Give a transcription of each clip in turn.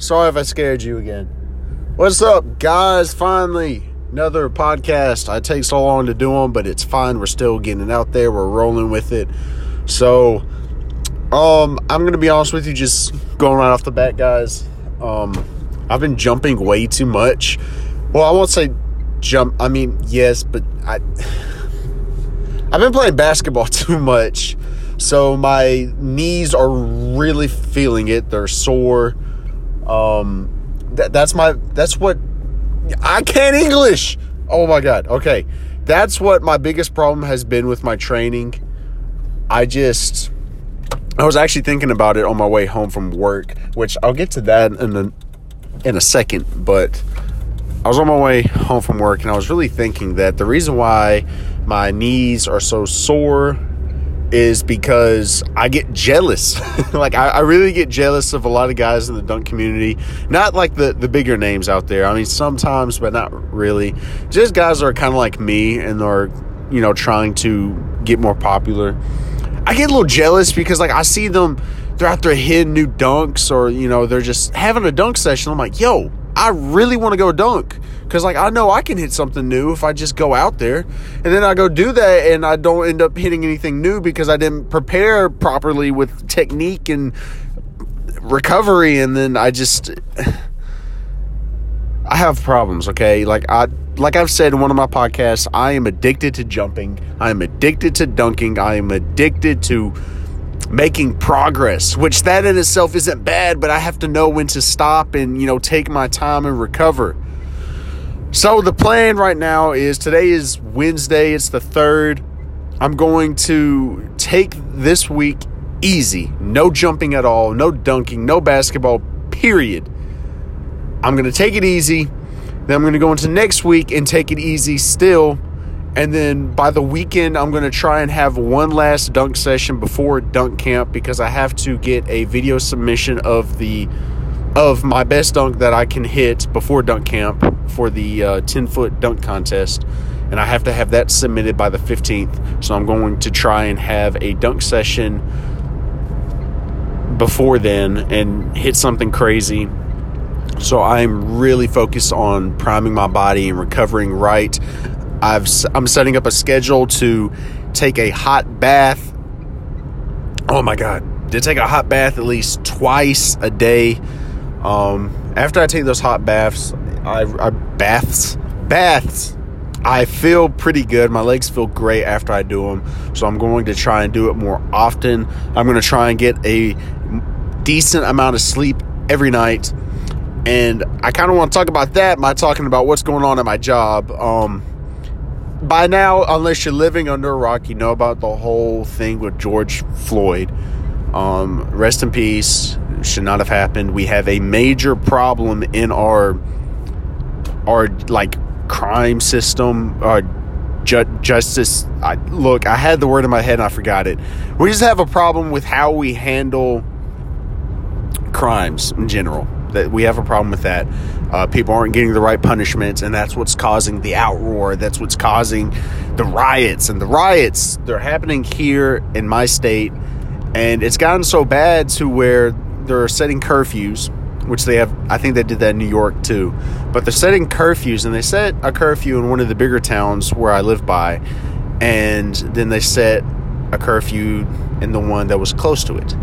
Sorry if I scared you again. What's up, guys? Finally, another podcast. I take so long to do them, but it's fine. We're still getting it out there. We're rolling with it. So, um, I'm gonna be honest with you, just going right off the bat, guys. Um, I've been jumping way too much. Well, I won't say jump. I mean, yes, but I. I've been playing basketball too much, so my knees are really feeling it. They're sore. Um, that, that's my. That's what. I can't English. Oh my god. Okay, that's what my biggest problem has been with my training. I just. I was actually thinking about it on my way home from work, which I'll get to that in a in a second, but I was on my way home from work and I was really thinking that the reason why my knees are so sore is because I get jealous. like I, I, really get jealous of a lot of guys in the dunk community. Not like the, the bigger names out there. I mean sometimes, but not really. Just guys that are kind of like me and are, you know, trying to get more popular. I get a little jealous because like I see them they're out there hitting new dunks or you know they're just having a dunk session. I'm like, yo, I really want to go dunk because like I know I can hit something new if I just go out there, and then I go do that and I don't end up hitting anything new because I didn't prepare properly with technique and recovery, and then I just I have problems. Okay, like I like I've said in one of my podcasts, I am addicted to jumping. I am addicted to dunking. I am addicted to making progress, which that in itself isn't bad, but I have to know when to stop and, you know, take my time and recover. So the plan right now is today is Wednesday, it's the 3rd. I'm going to take this week easy. No jumping at all, no dunking, no basketball, period. I'm going to take it easy. Then I'm going to go into next week and take it easy still and then by the weekend, I'm going to try and have one last dunk session before dunk camp because I have to get a video submission of the of my best dunk that I can hit before dunk camp for the uh, 10 foot dunk contest. And I have to have that submitted by the 15th. So I'm going to try and have a dunk session before then and hit something crazy. So I'm really focused on priming my body and recovering right. I've I'm setting up a schedule to take a hot bath. Oh my god, to take a hot bath at least twice a day. Um, after I take those hot baths, I, I baths baths. I feel pretty good. My legs feel great after I do them. So I'm going to try and do it more often. I'm going to try and get a decent amount of sleep every night. And I kind of want to talk about that by talking about what's going on at my job. Um, by now, unless you're living under a rock, you know about the whole thing with George Floyd. Um, rest in peace. Should not have happened. We have a major problem in our our like crime system, our ju- justice. I, look, I had the word in my head and I forgot it. We just have a problem with how we handle crimes in general. That we have a problem with that. Uh, people aren't getting the right punishments, and that's what's causing the outroar. That's what's causing the riots. And the riots, they're happening here in my state, and it's gotten so bad to where they're setting curfews, which they have, I think they did that in New York too. But they're setting curfews, and they set a curfew in one of the bigger towns where I live by, and then they set a curfew in the one that was close to it.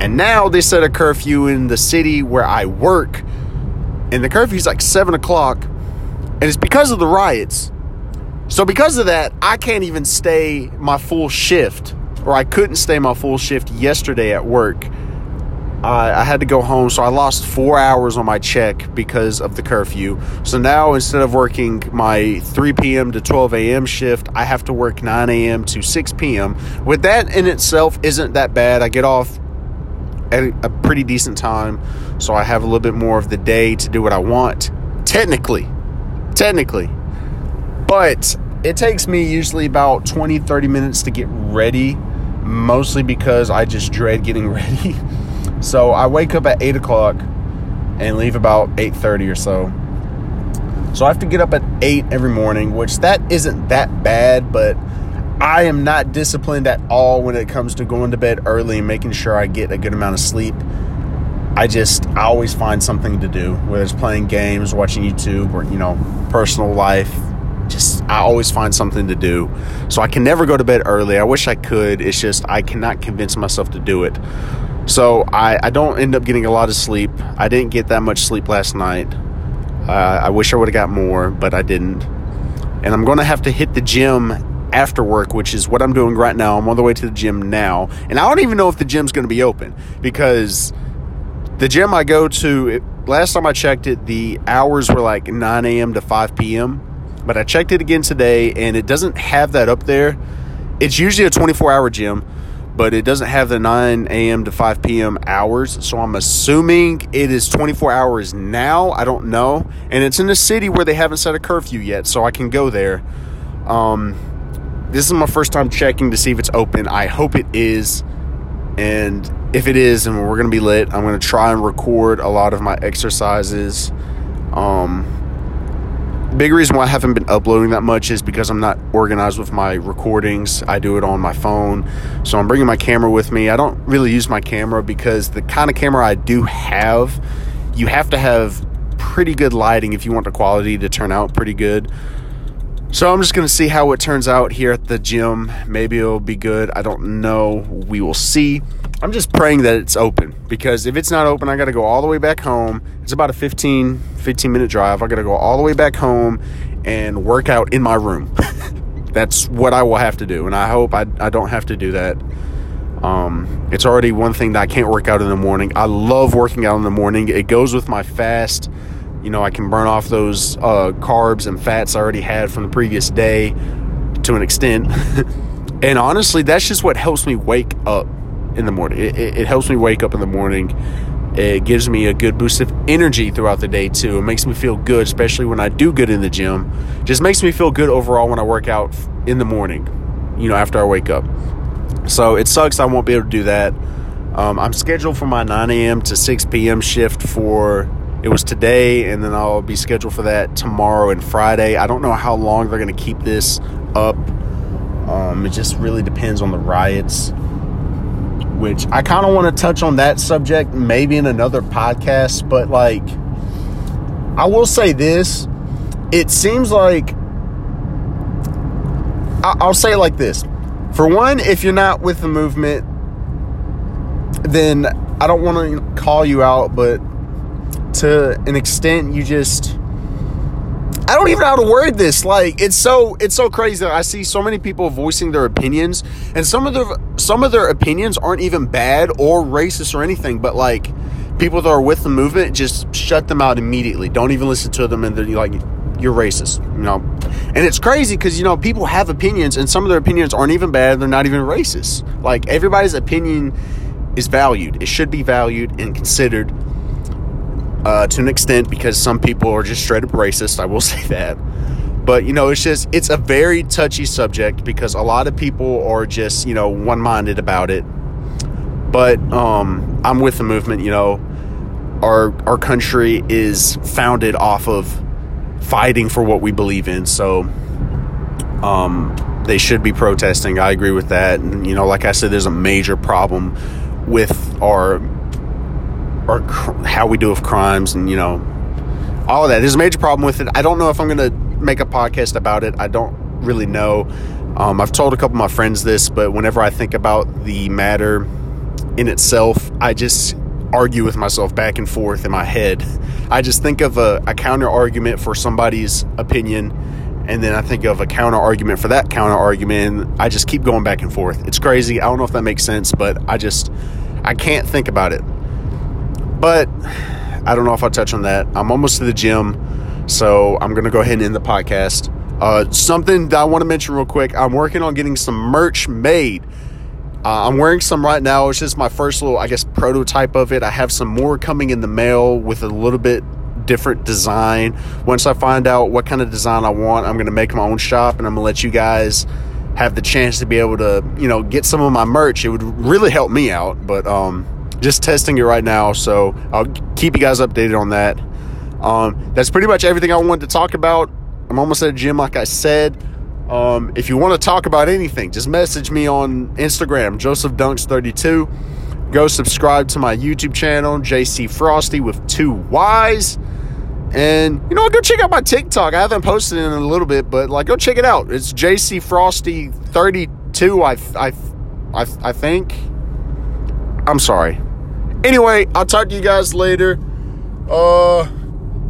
And now they set a curfew in the city where I work and the curfew's like seven o'clock, and it's because of the riots. So because of that, I can't even stay my full shift, or I couldn't stay my full shift yesterday at work. I, I had to go home, so I lost four hours on my check because of the curfew. So now instead of working my 3 p.m. to 12 a.m. shift, I have to work 9 a.m. to 6 p.m. With that in itself isn't that bad. I get off at a pretty decent time, so I have a little bit more of the day to do what I want. Technically, technically, but it takes me usually about 20 30 minutes to get ready, mostly because I just dread getting ready. So I wake up at 8 o'clock and leave about 8:30 or so. So I have to get up at 8 every morning, which that isn't that bad, but I am not disciplined at all when it comes to going to bed early and making sure I get a good amount of sleep. I just I always find something to do, whether it's playing games, watching YouTube, or you know, personal life. Just I always find something to do. So I can never go to bed early. I wish I could. It's just I cannot convince myself to do it. So I, I don't end up getting a lot of sleep. I didn't get that much sleep last night. Uh, I wish I would have got more, but I didn't. And I'm going to have to hit the gym after work, which is what I'm doing right now. I'm on the way to the gym now. And I don't even know if the gym's going to be open because the gym I go to, last time I checked it, the hours were like 9 a.m. to 5 p.m. But I checked it again today and it doesn't have that up there. It's usually a 24 hour gym but it doesn't have the 9 a.m. to 5 p.m. hours. So I'm assuming it is 24 hours now. I don't know. And it's in a city where they haven't set a curfew yet, so I can go there. Um, this is my first time checking to see if it's open. I hope it is. And if it is, and we're going to be lit, I'm going to try and record a lot of my exercises. Um, big reason why I haven't been uploading that much is because I'm not organized with my recordings. I do it on my phone. So I'm bringing my camera with me. I don't really use my camera because the kind of camera I do have, you have to have pretty good lighting if you want the quality to turn out pretty good. So I'm just going to see how it turns out here at the gym. Maybe it'll be good. I don't know. We will see. I'm just praying that it's open because if it's not open, I got to go all the way back home. It's about a 15 15 minute drive. I got to go all the way back home and work out in my room. That's what I will have to do, and I hope I, I don't have to do that. Um, it's already one thing that I can't work out in the morning. I love working out in the morning. It goes with my fast you know, I can burn off those uh, carbs and fats I already had from the previous day to an extent. and honestly, that's just what helps me wake up in the morning. It, it, it, helps me wake up in the morning. It gives me a good boost of energy throughout the day, too. It makes me feel good, especially when I do good in the gym. Just makes me feel good overall when I work out in the morning, you know, after I wake up. So it sucks I won't be able to do that. Um, I'm scheduled for my 9 a.m. to 6 p.m. shift for it was today, and then I'll be scheduled for that tomorrow and Friday. I don't know how long they're going to keep this up. Um, it just really depends on the riots, which I kind of want to touch on that subject maybe in another podcast. But, like, I will say this it seems like I'll say it like this. For one, if you're not with the movement, then I don't want to call you out, but to an extent you just I don't even know how to word this. Like it's so it's so crazy. I see so many people voicing their opinions, and some of their some of their opinions aren't even bad or racist or anything. But like people that are with the movement just shut them out immediately. Don't even listen to them, and they're like, "You're racist," you know. And it's crazy because you know people have opinions, and some of their opinions aren't even bad. They're not even racist. Like everybody's opinion is valued. It should be valued and considered uh, to an extent because some people are just straight up racist. I will say that. But, you know, it's just, it's a very touchy subject because a lot of people are just, you know, one minded about it. But um, I'm with the movement, you know. Our, our country is founded off of fighting for what we believe in. So um, they should be protesting. I agree with that. And, you know, like I said, there's a major problem with our or cr- how we do with crimes and you know all of that. There's a major problem with it. I don't know if I'm going to make a podcast about it. I don't really know. Um, I've told a couple of my friends this, but whenever I think about the matter in itself, I just argue with myself back and forth in my head. I just think of a, a counter argument for somebody's opinion, and then I think of a counter argument for that counter argument, I just keep going back and forth. It's crazy. I don't know if that makes sense, but I just I can't think about it. But I don't know if I'll touch on that. I'm almost to the gym, so I'm going to go ahead and end the podcast. Uh, something that I want to mention real quick I'm working on getting some merch made. Uh, I'm wearing some right now. It's just my first little, I guess, prototype of it. I have some more coming in the mail with a little bit different design. Once I find out what kind of design I want, I'm going to make my own shop and I'm going to let you guys have the chance to be able to, you know, get some of my merch. It would really help me out, but um just testing it right now. So I'll keep you guys updated on that. Um, that's pretty much everything I wanted to talk about. I'm almost at a gym, like I said. Um, if you want to talk about anything, just message me on Instagram, Joseph Dunks 32. Go subscribe to my YouTube channel, JC Frosty with two Y's. And you know, go check out my TikTok. I haven't posted in a little bit, but like, go check it out. It's JC Frosty 32. I, I, I, I think. I'm sorry. Anyway, I'll talk to you guys later. Uh,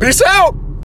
peace out.